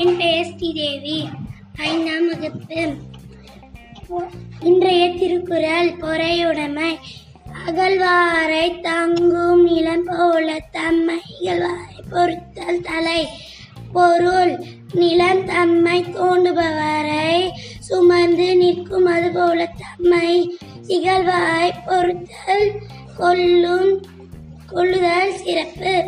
என் பெயர் ஸ்ரீதேவி ஐந்தாம் வகுப்பு. இன்றைய திருக்குறள் பொறையுடைமை அகழ்வாரை தங்கும் நிலம் போல தம்மை இகழ்வாரை பொறுத்தல் தலை பொருள் நிலம் தம்மை தோண்டுபவரை சுமந்து நிற்கும் அது போல தம்மை இகழ்வாய் பொறுத்தல் கொல்லும் கொள்ளுதல் சிறப்பு.